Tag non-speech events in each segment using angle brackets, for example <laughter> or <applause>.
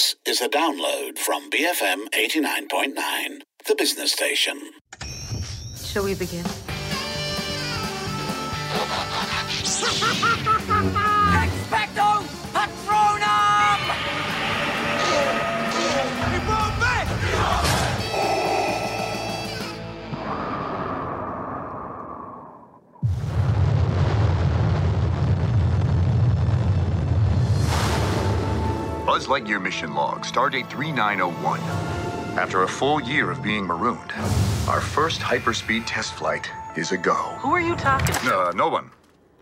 This is a download from BFM 89.9, the business station. Shall we begin? <laughs> Buzz Lightyear mission log, stardate 3901. After a full year of being marooned, our first hyperspeed test flight is a go. Who are you talking to? Uh, no one.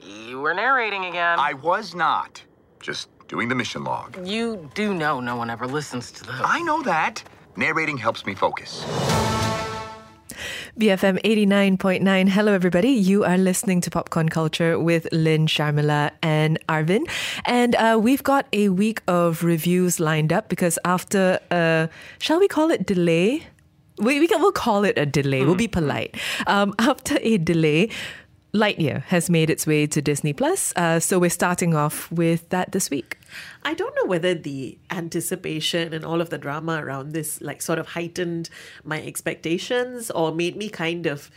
You were narrating again. I was not. Just doing the mission log. You do know no one ever listens to those. I know that. Narrating helps me focus. BFM 89.9. Hello, everybody. You are listening to Popcorn Culture with Lynn, Sharmila, and Arvin. And uh, we've got a week of reviews lined up because after, uh, shall we call it delay? We, we can, we'll call it a delay. We'll be polite. Um, <laughs> after a delay, Lightyear has made its way to Disney Plus. Uh, so we're starting off with that this week. I don't know whether the anticipation and all of the drama around this like sort of heightened my expectations or made me kind of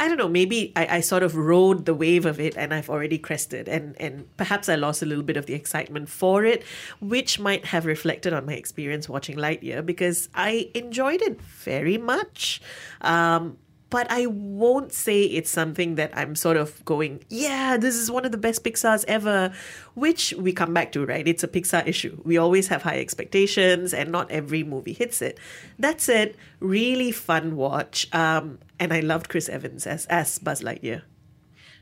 I don't know, maybe I, I sort of rode the wave of it and I've already crested and, and perhaps I lost a little bit of the excitement for it, which might have reflected on my experience watching Lightyear because I enjoyed it very much. Um, but I won't say it's something that I'm sort of going, yeah, this is one of the best Pixar's ever, which we come back to, right? It's a Pixar issue. We always have high expectations, and not every movie hits it. That said, really fun watch. Um, and I loved Chris Evans as, as Buzz Lightyear.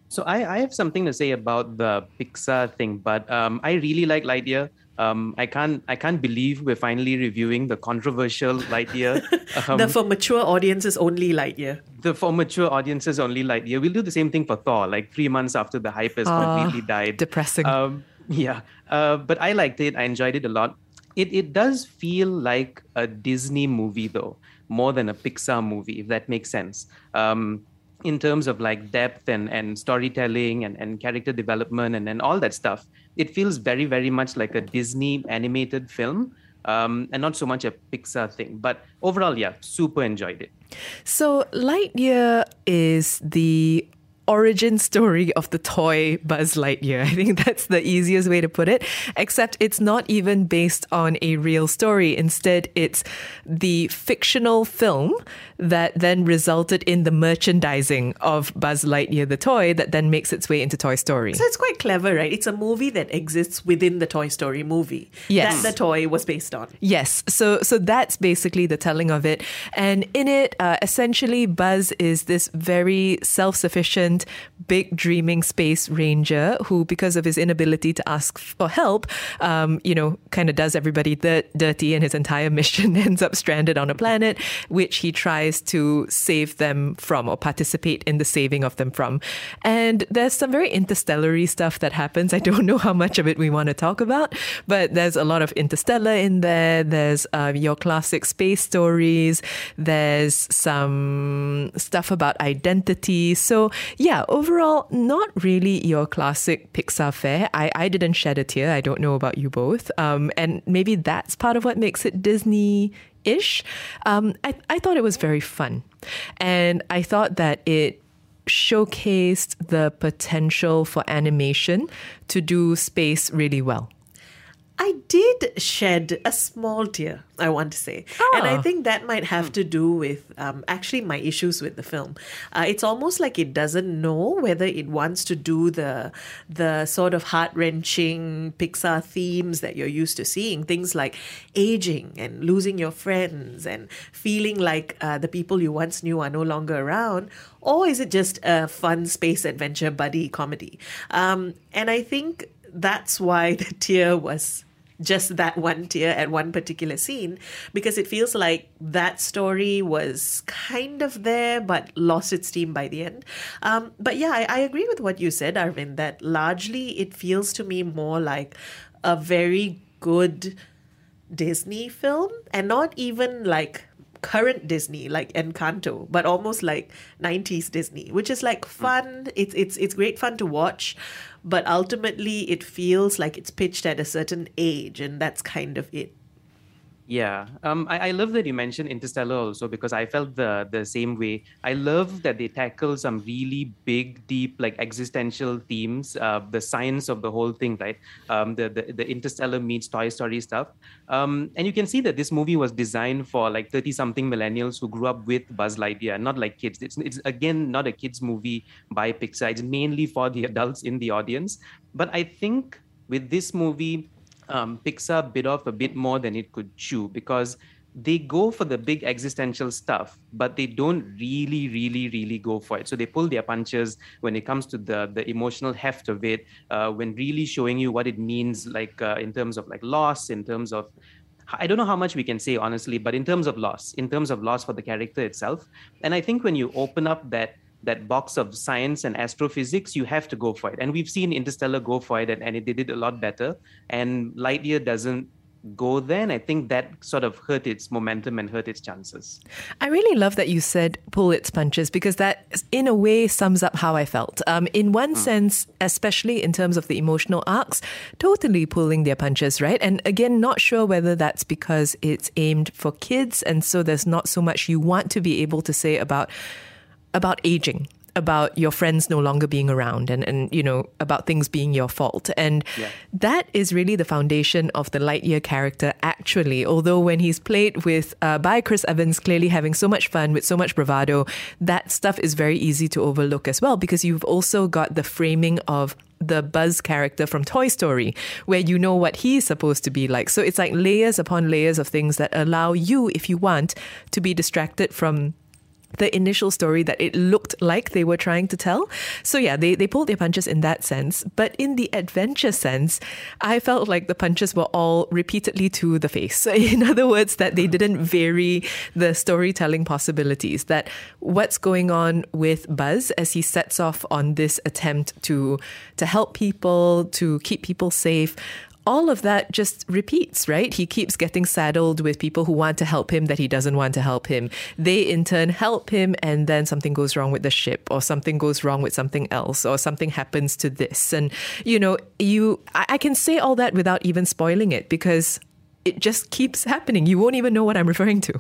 So I, I have something to say about the Pixar thing, but um, I really like Lightyear. Um, I can't I can't believe we're finally reviewing the controversial Lightyear. <laughs> Um, the for mature audiences only Lightyear. the for mature audiences only Lightyear. We'll do the same thing for Thor, like three months after the hype has Ah, completely died. depressing. Um, yeah, uh, but I liked it. I enjoyed it a lot. It it does feel like a Disney movie though, more than a Pixar movie, if that makes sense. Um, in terms of like depth and, and storytelling and, and character development and, and all that stuff, it feels very, very much like a Disney animated film um, and not so much a Pixar thing. But overall, yeah, super enjoyed it. So, Lightyear is the origin story of the toy Buzz Lightyear. <laughs> I think that's the easiest way to put it, except it's not even based on a real story. Instead, it's the fictional film that then resulted in the merchandising of Buzz Lightyear, the toy, that then makes its way into Toy Story. So it's quite clever, right? It's a movie that exists within the Toy Story movie Yes. that the toy was based on. Yes, so so that's basically the telling of it, and in it, uh, essentially, Buzz is this very self-sufficient, big dreaming space ranger who, because of his inability to ask for help, um, you know, kind of does everybody dirt, dirty, and his entire <laughs> mission <laughs> ends up stranded on a planet, which he tries to save them from or participate in the saving of them from. And there's some very interstellar stuff that happens. I don't <laughs> know how much of it we want to talk about, but there's a lot of interstellar in there. There's uh, your classic space stories. There's some stuff about identity. So, yeah, overall, not really your classic Pixar fare. I, I didn't shed a tear. I don't know about you both. Um, and maybe that's part of what makes it Disney ish. Um, I, I thought it was very fun. And I thought that it showcased the potential for animation to do space really well. I did shed a small tear, I want to say. And I Ah. think that might have to do with um, actually my issues with the film. Uh, it's almost like it doesn't know whether it wants to do the, the sort of heart wrenching Pixar themes that you're used to seeing. Things like aging and losing your friends and feeling like uh, the people you once knew are no longer around. Or is it just a fun space adventure buddy comedy? Um, and I think that's why the <laughs> tear was just that one tear at one particular scene because it feels like that story was kind of there but lost its steam by the end. Um, but yeah, I, I agree with what you said, Arvind, that largely it feels to me more like a very good Disney film and not even like current Disney like Encanto, but almost like 90s Disney, which is like fun. It's it's it's great fun to watch, but ultimately it feels like it's pitched at a certain age and that's kind of it. Yeah, um, I, I love that you mentioned Interstellar also because I felt the the same way. I love that they tackle some really big, deep, like existential themes, uh, the science of the whole thing, right? Um, the, the the Interstellar meets Toy Story stuff, um, and you can see that this movie was designed for like thirty something millennials who grew up with Buzz Lightyear, not like kids. It's it's again not a kids movie by Pixar. It's mainly for the adults in the audience. But I think with this movie um, Pixar bit off a bit more than it could chew because they go for the big existential stuff, but they don't really, really, really go for it. So they pull their punches when it comes to the the emotional heft of it, uh, when really showing you what it means, like uh, in terms of like loss, in terms of I don't know how much we can say honestly, but in terms of loss, in terms of loss for the character itself, and I think when you open up that that box of science and astrophysics, you have to go for it. And we've seen Interstellar go for it, and, and it, they did a lot better. And Lightyear doesn't go there. And I think that sort of hurt its momentum and hurt its chances. I really love that you said pull its punches because that, in a way, sums up how I felt. Um, in one mm. sense, especially in terms of the emotional arcs, totally pulling their punches, right? And again, not sure whether that's because it's aimed for kids. And so there's not so much you want to be able to say about about aging about your friends no longer being around and, and you know about things being your fault and yeah. that is really the foundation of the lightyear character actually although when he's played with uh, by chris evans clearly having so much fun with so much bravado that stuff is very easy to overlook as well because you've also got the framing of the Buzz character from Toy Story, where you know what he's supposed to be like. So it's like layers upon layers of things that allow you, if you want, to be distracted from the initial story that it looked like they were trying to tell. So yeah, they, they pulled their punches in that sense. But in the adventure sense, I felt like the punches were all repeatedly to the face. <laughs> In other words, that they didn't vary the storytelling possibilities. That what's going on with Buzz as he sets off on this attempt to to help people, to keep people safe, all of that just repeats, right? He keeps getting saddled with people who want to help him that he doesn't want to help him. They in turn help him, and then something goes wrong with the ship, or something goes wrong with something else, or something happens to this. And, you know, you, I, I can say all that without even spoiling it because it just keeps happening. You won't even know what I'm referring to.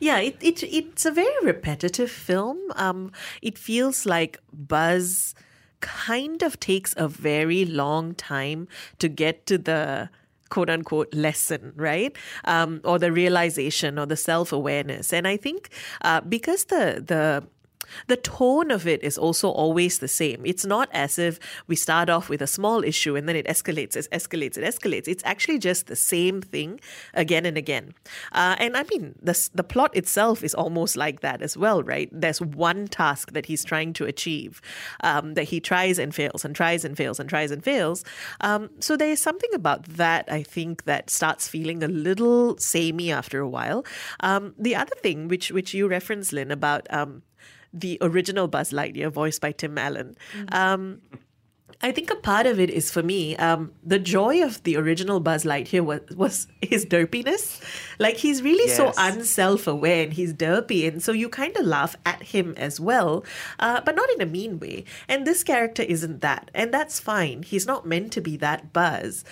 Yeah, it, it it's a very repetitive film. Um, it feels like Buzz kind of takes a very long time to get to the quote unquote lesson, right? Um, or the realization or the self awareness. And I think uh, because the the the tone of it is also always the same. It's not as if we start off with a small issue and then it escalates, it escalates, it escalates. It's actually just the same thing again and again. Uh, and I mean, the, the plot itself is almost like that as well, right? There's one task that he's trying to achieve um, that he tries and fails and tries and fails and tries and fails. Um, so there is something about that, I think, that starts feeling a little samey after a while. Um, the other thing, which, which you referenced, Lynn, about um, the original Buzz Lightyear, voiced by Tim Allen. Mm-hmm. Um, I think a part of it is for me, um, the joy of the original Buzz Lightyear was, was his derpiness. Like he's really yes. so unself-aware and he's derpy, and so you kind of laugh at him as well, uh, but not in a mean way. And this character isn't that, and that's fine. He's not meant to be that Buzz.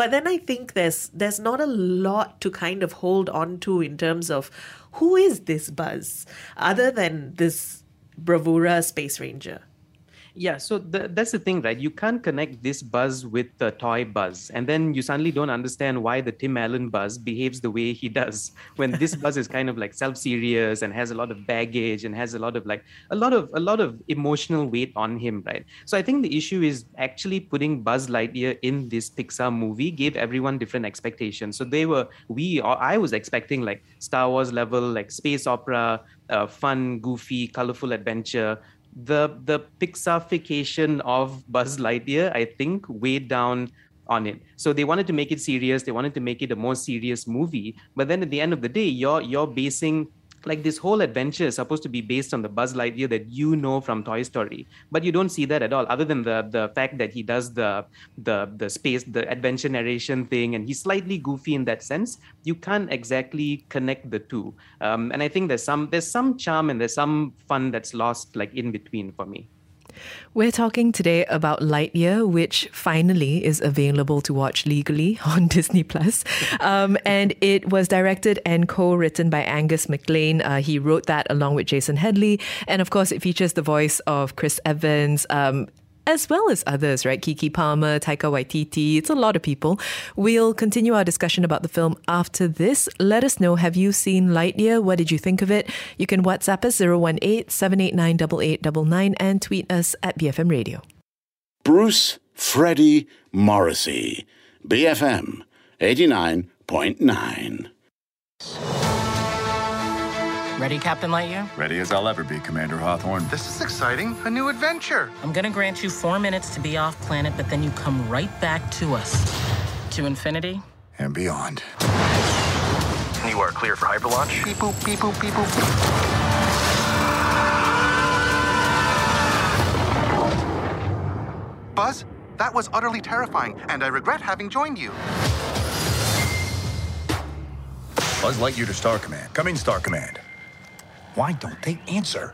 But then I think there's there's not a lot to kind of hold on to in terms of who is this Buzz other than this bravura space ranger? Yeah, so the, that's the thing, right? You can't connect this buzz with the toy buzz, and then you suddenly don't understand why the Tim Allen buzz behaves the way he does. <laughs> When this buzz is kind of like self-serious and has a lot of baggage and has a lot of like a lot of a lot of emotional weight on him, right? So I think the issue is actually putting Buzz Lightyear in this Pixar movie gave everyone different expectations. So they were we or I was expecting like Star Wars level, like space opera, uh, fun, goofy, colorful adventure the the Pixarification of Buzz Lightyear, I think, weighed down on it. So they wanted to make it serious. They wanted to make it a more serious movie. But then at the end of the day, you're you're basing like this whole adventure is supposed to be based on the Buzz Lightyear that you know from Toy Story, but you don't see that at all. Other than the the fact that he does the the the space the adventure narration thing, and he's slightly goofy in that sense. You can't exactly connect the two. Um, and I think there's some there's some charm and there's some fun that's lost like in between for me. We're talking today about Lightyear, which finally is available to watch legally <laughs> on Disney Plus. Um, and it was directed and co-written by Angus MacLane. Uh, he wrote that along with Jason Headley, and of course, it features the voice of Chris Evans. Um, as well as others, right? Keke Palmer, Taika Waititi, it's a lot of people. We'll continue our discussion about the film after this. Let us know, have you seen Lightyear? What did you think of it? You can WhatsApp us 018 789 8899 and tweet us at BFM Radio. Bruce Freddie Morrissey, BFM 89.9. Ready, Captain Lightyear? Ready as I'll ever be, Commander Hawthorne. This is exciting. A new adventure. I'm gonna grant you four minutes to be off planet, but then you come right back to us. To infinity? And beyond. You are clear for hyperlaunch. Beep boop, beep boop, beep boop. Buzz, that was utterly terrifying, and I regret having joined you. Buzz Lightyear to Star Command. Come in, Star Command. Why don't they answer?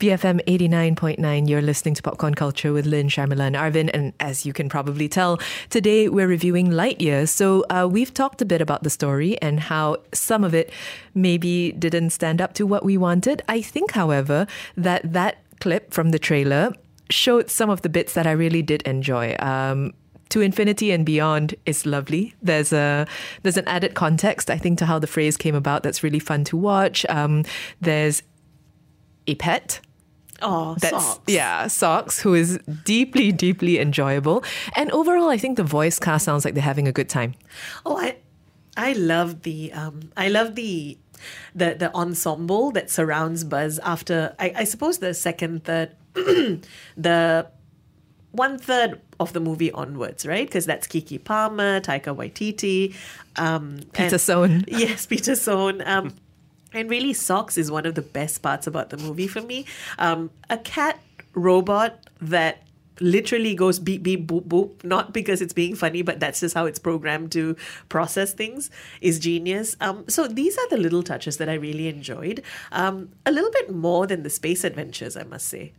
BFM 89.9, you're listening to Popcorn Culture with Lynn, Sharmila, and Arvin. And as you can probably tell, today we're reviewing Lightyear. So uh, we've talked a bit about the story and how some of it maybe didn't stand up to what we wanted. I think, however, that that clip from the trailer showed some of the bits that I really did enjoy. Um, to infinity and beyond is lovely. There's a there's an added context, I think, to how the phrase came about. That's really fun to watch. Um, there's a pet Oh, that's socks. yeah socks who is deeply deeply enjoyable and overall i think the voice cast sounds like they're having a good time Oh, I, I love the, um, I love the, the the ensemble that surrounds Buzz. After I, I suppose the second, third, <clears throat> the one third of the movie onwards, right? Because that's Keke Palmer, Taika Waititi, um, peter sohn <laughs> Yes, Peter Sohn. Um, and really, Socks is one of the best parts about the movie for me. Um, a cat robot that literally goes beep beep boop boop not because it's being funny but that's just how it's programmed to process things is genius um, so these are the little touches that i really enjoyed um, a little bit more than the space adventures i must say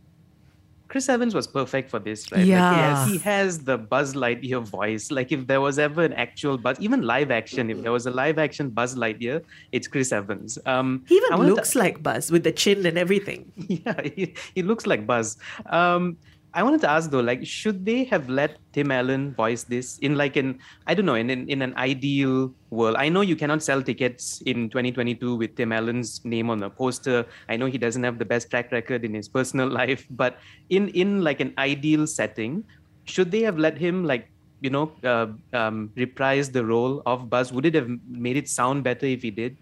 Chris Evans was perfect for this, right? Like, Yeah. yes, he has the Buzz Lightyear voice. Like if there was ever an actual Buzz, even live action, if there was a live action Buzz Lightyear, it's Chris Evans. Um, he even wanted to- looks like buzz with the chin and everything <laughs> yeah, he, he looks like Buzz. Um, I wanted to ask though, like, should they have let Tim Allen voice this in like an I don't know, in in, in an ideal world? I know you cannot sell tickets in 2022 with Tim Allen's name on a poster. I know he doesn't have the best track record in his <laughs> personal life, but in in like an ideal setting, should they have let him like you know uh, um, reprise the role of Buzz? Would it have made it sound better if he did?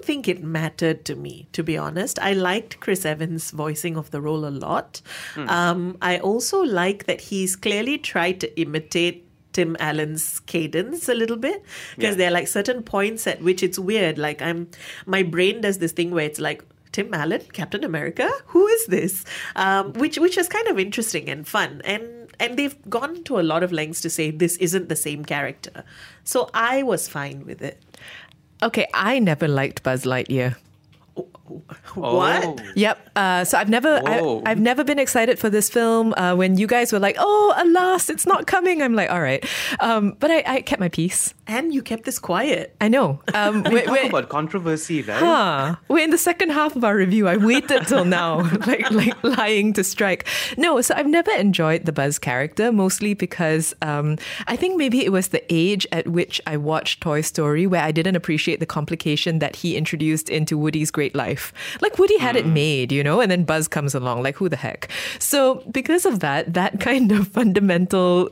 Don't think it mattered to me, to be honest. I liked Chris Evans' voicing of the role a lot. Um, I also like that he's clearly tried to imitate Tim Allen's cadence a little bit because Yeah. there are like certain points at which it's weird. Like I'm, my brain does this thing where it's like. Tim Allen, Captain America, who is this? Um, which which is kind of interesting and fun, and and they've gone to a lot of lengths to say this isn't the same character, so I was fine with it. Okay i never liked buzz lightyear <laughs> What? Oh. Yep. Uh, so I've never, Whoa. I, have never been excited for this film. Uh, when you guys were like, "Oh, alas, it's not coming," I'm like, "All right," um, but I, I kept my peace. And you kept this quiet. I know. Um, <laughs> we're, Talk about controversy, right? Huh. We're in the second half of our review. I waited till now, <laughs> like like lying to strike. No, so I've never enjoyed the Buzz character, mostly because um, I think maybe it was the age at which I watched Toy Story where I didn't appreciate the complication that he introduced into Woody's great life. Like Woody had it made, you know, and then Buzz comes along. Like who the heck? So because of that, that <laughs> kind of fundamental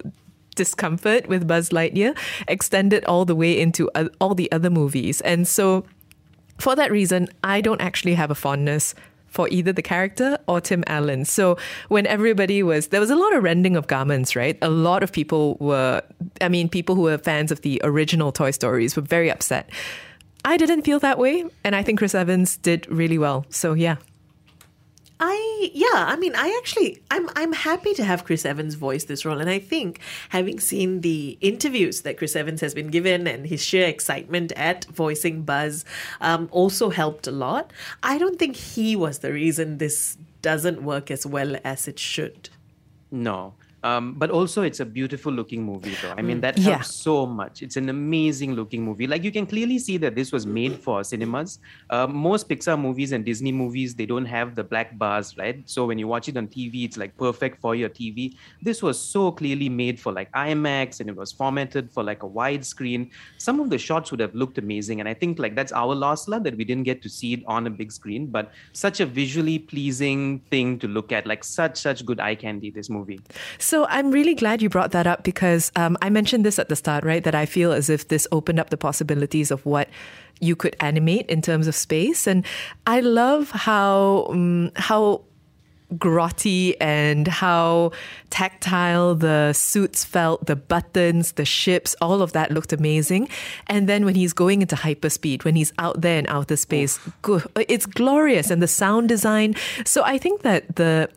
discomfort with Buzz Lightyear extended all the way into uh, all the other movies. And so for that reason, I don't actually have a fondness for either the character or Tim Allen. So when everybody was, there was a lot of rending of garments, right? A lot of people were, I mean, people who were fans of the original Toy Stories were very upset. I didn't feel that way, and I think Chris Evans did really well. So yeah. I yeah, I mean, I actually I'm I'm happy to have Chris Evans voice this role, and I think having seen the interviews that Chris Evans has been given and his sheer excitement at voicing Buzz um, also helped a lot. I don't think he was the reason this doesn't work as well as it should. No. Um, but also, it's a beautiful looking movie, though. I mean, that Yeah. helps so much. It's an amazing looking movie. Like, you can clearly see that this was made for cinemas. Uh, most Pixar movies and Disney movies, they don't have the black bars, right? So, when you watch it on TV, it's like perfect for your TV. This was so clearly made for like IMAX and it was formatted for like a widescreen. Some of the shots would have looked amazing. And I think like that's our loss, lah, that we didn't get to see it on a big screen. But such a visually pleasing thing to look at, like such, such good eye candy, this movie. So I'm really glad you brought that up because um, I mentioned this at the start, right? That I feel as if this opened up the possibilities of what you could animate in terms of space, and I love how um, how grotty and how tactile the suits felt, the buttons, the ships, all of that looked amazing. And then when he's going into hyperspeed, when he's out there in outer space, it's glorious and the sound design. So I think that the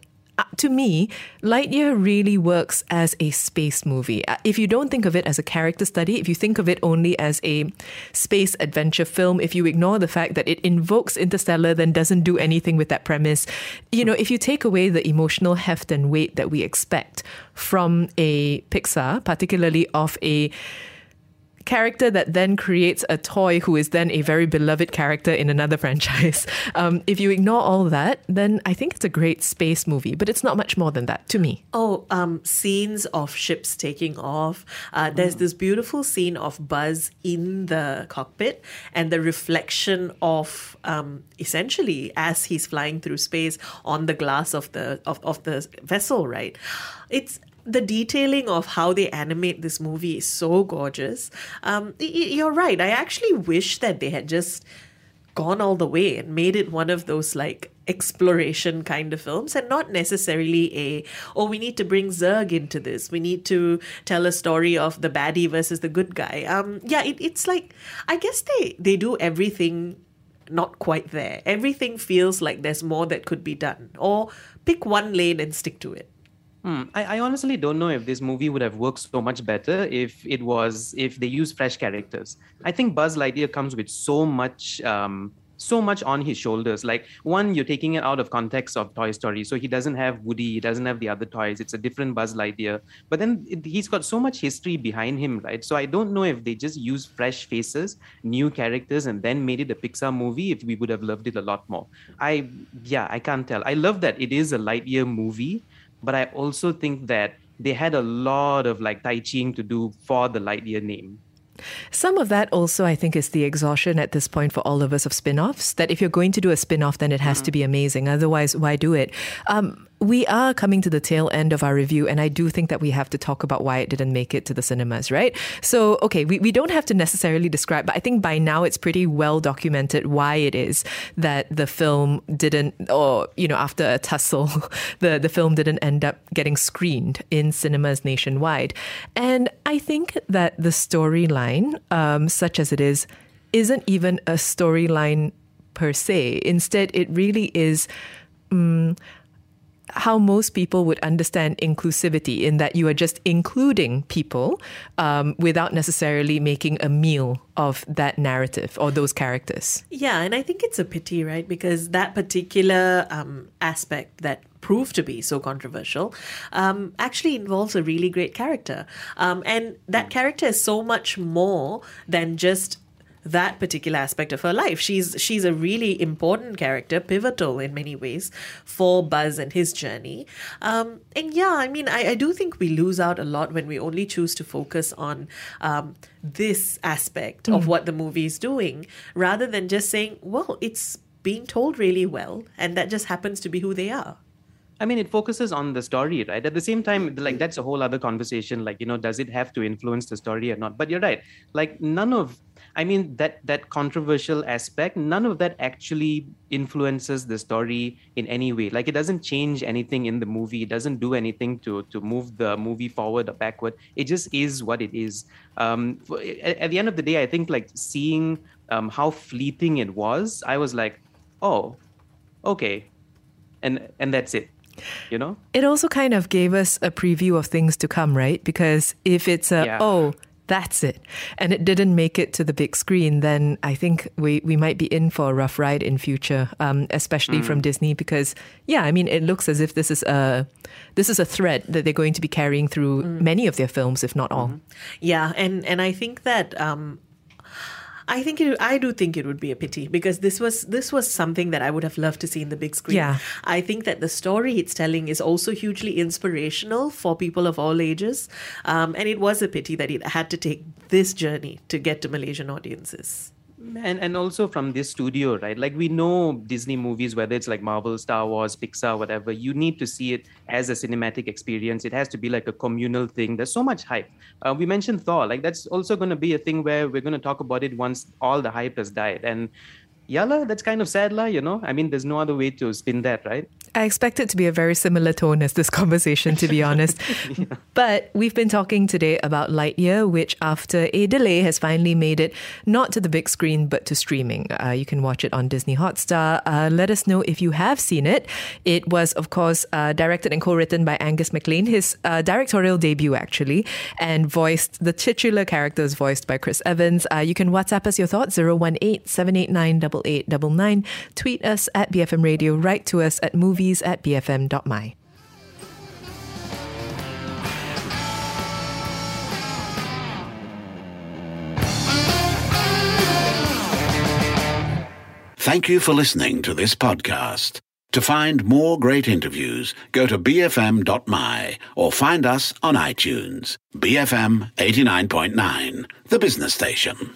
to me, Lightyear really works as a space movie. Uh, If you don't think of it as a character study, if you think of it only as a space adventure film, if you ignore the fact that it invokes Interstellar, then doesn't do anything with that premise, you know, if you take away the emotional heft and weight that we expect from a Pixar, particularly of a character that then creates a toy who is then a very beloved character in another <laughs> franchise. Um, if you ignore all that, then I think it's a great space movie, but it's not much more than that to me. Oh, um, scenes of ships taking off. Uh, there's this beautiful scene of Buzz in the cockpit and the reflection of um, essentially as he's flying through space on the glass of the of, of the vessel. Right, it's the detailing of how they animate this movie is so gorgeous. Um, you're right. I actually wish that they had just gone all the way and made it one of those like exploration kind of films and not necessarily a oh we need to bring Zurg into this. We need to tell a story of the baddie versus the good guy. Um yeah it, it's like I guess they they do everything not quite there. Everything feels like there's more that could be done. Or pick one lane and stick to it Hmm, I, I honestly don't know if this movie would have worked so much better if it was if they use fresh characters. I think Buzz Lightyear comes with so much um, so much on his shoulders. Like one, you're taking it out of context of Toy Story, so he doesn't have Woody, he doesn't have the other toys. It's a different Buzz Lightyear. But then it, he's got so much history behind him, right? So I don't know if they just used fresh faces, new characters, and then made it a Pixar movie. If we would have loved it a lot more. I yeah, I can't tell. I love that it is a Lightyear movie but I also think that they had a lot of like Tai Chiing to do for the Lightyear name. Some of that also, I think, is the exhaustion at this point for all of us of spin offs. That if you're going to do a spin off, then it has to be amazing. Otherwise, why do it? Um, we are coming to the tail end of our review, and I do think that we have to talk about why it didn't make it to the cinemas, right? So, okay, we, we don't have to necessarily describe, but I think by now it's pretty well documented why it is that the film didn't, or, you know, after a tussle, <laughs> the, the film didn't end up getting screened in cinemas nationwide. And I think that the storyline, um, such as it is, isn't even a storyline per se. Instead, it really is. mm, how most people would understand inclusivity in that you are just including people um, without necessarily making a meal of that narrative or those characters. Yeah, and I think it's a pity, right? Because that particular um, aspect that proved to be so controversial um, actually involves a really great character. Um, and that character is so much more than just that particular aspect of her life. She's she's a really important character, pivotal in many ways for Buzz and his journey. Um, and yeah, I mean, I, I do think we lose out a lot when we only choose to focus on um, this aspect of what the movie is doing, rather than just saying, well, it's being told really well, and that just happens to be who they are. I mean, it focuses on the story, right? At the same time, like that's a whole other conversation. Like, you know, does it have to influence the story or not? But you're right. Like, none of, I mean, that that controversial aspect, none of that actually influences the story in any way. Like, it doesn't change anything in the movie. It doesn't do anything to to move the movie forward or backward. It just is what it is. Um, for, at, at the end of the day, I think like seeing um, how fleeting it was, I was like, oh, okay, and and that's it you know It also kind of gave us a preview of things to come, right? Because if it's a, Yeah. oh, that's it, and it didn't make it to the big screen, then I think we, we might be in for a rough ride in future, um, especially mm. from Disney, because yeah, I mean, it looks as if this is a this is a thread that they're going to be carrying through mm. many of their films, if not all. Mm-hmm. Yeah, and and I think that. Um, I think it, I do think it would be a pity because this was this was something that I would have loved to see in the big screen. Yeah. I think that the story it's telling is also hugely inspirational for people of all ages, um, and it was a pity that it had to take this journey to get to Malaysian audiences and and also from this studio right? Like we know disney movies whether it's like marvel star wars pixar whatever you need to see it as a cinematic experience. It has to be like a communal thing. There's so much hype. Uh, we mentioned thor. Like that's also going to be a thing where we're going to talk about it once all the hype has died. And yalla that's kind of sad la you know i mean there's no other way to spin that right I expect it to be a very similar tone as this <laughs> conversation, to be honest. <laughs> yeah. But we've been talking today about Lightyear, which, after a delay, has finally made it not to the big screen but to streaming. Uh, you can watch it on Disney Hotstar. Uh, let us know if you have seen it. It was, of course, uh, directed and co written by Angus MacLane, his uh, directorial debut, actually, and voiced the titular characters voiced by Chris Evans. Uh, you can WhatsApp us your thoughts 018 789 8899. Tweet us at BFM Radio. Write to us at movies at bfm.my. Thank you for listening to this podcast. To find more great interviews, go to bfm.my or find us on iTunes. BFM 89.9, the business station.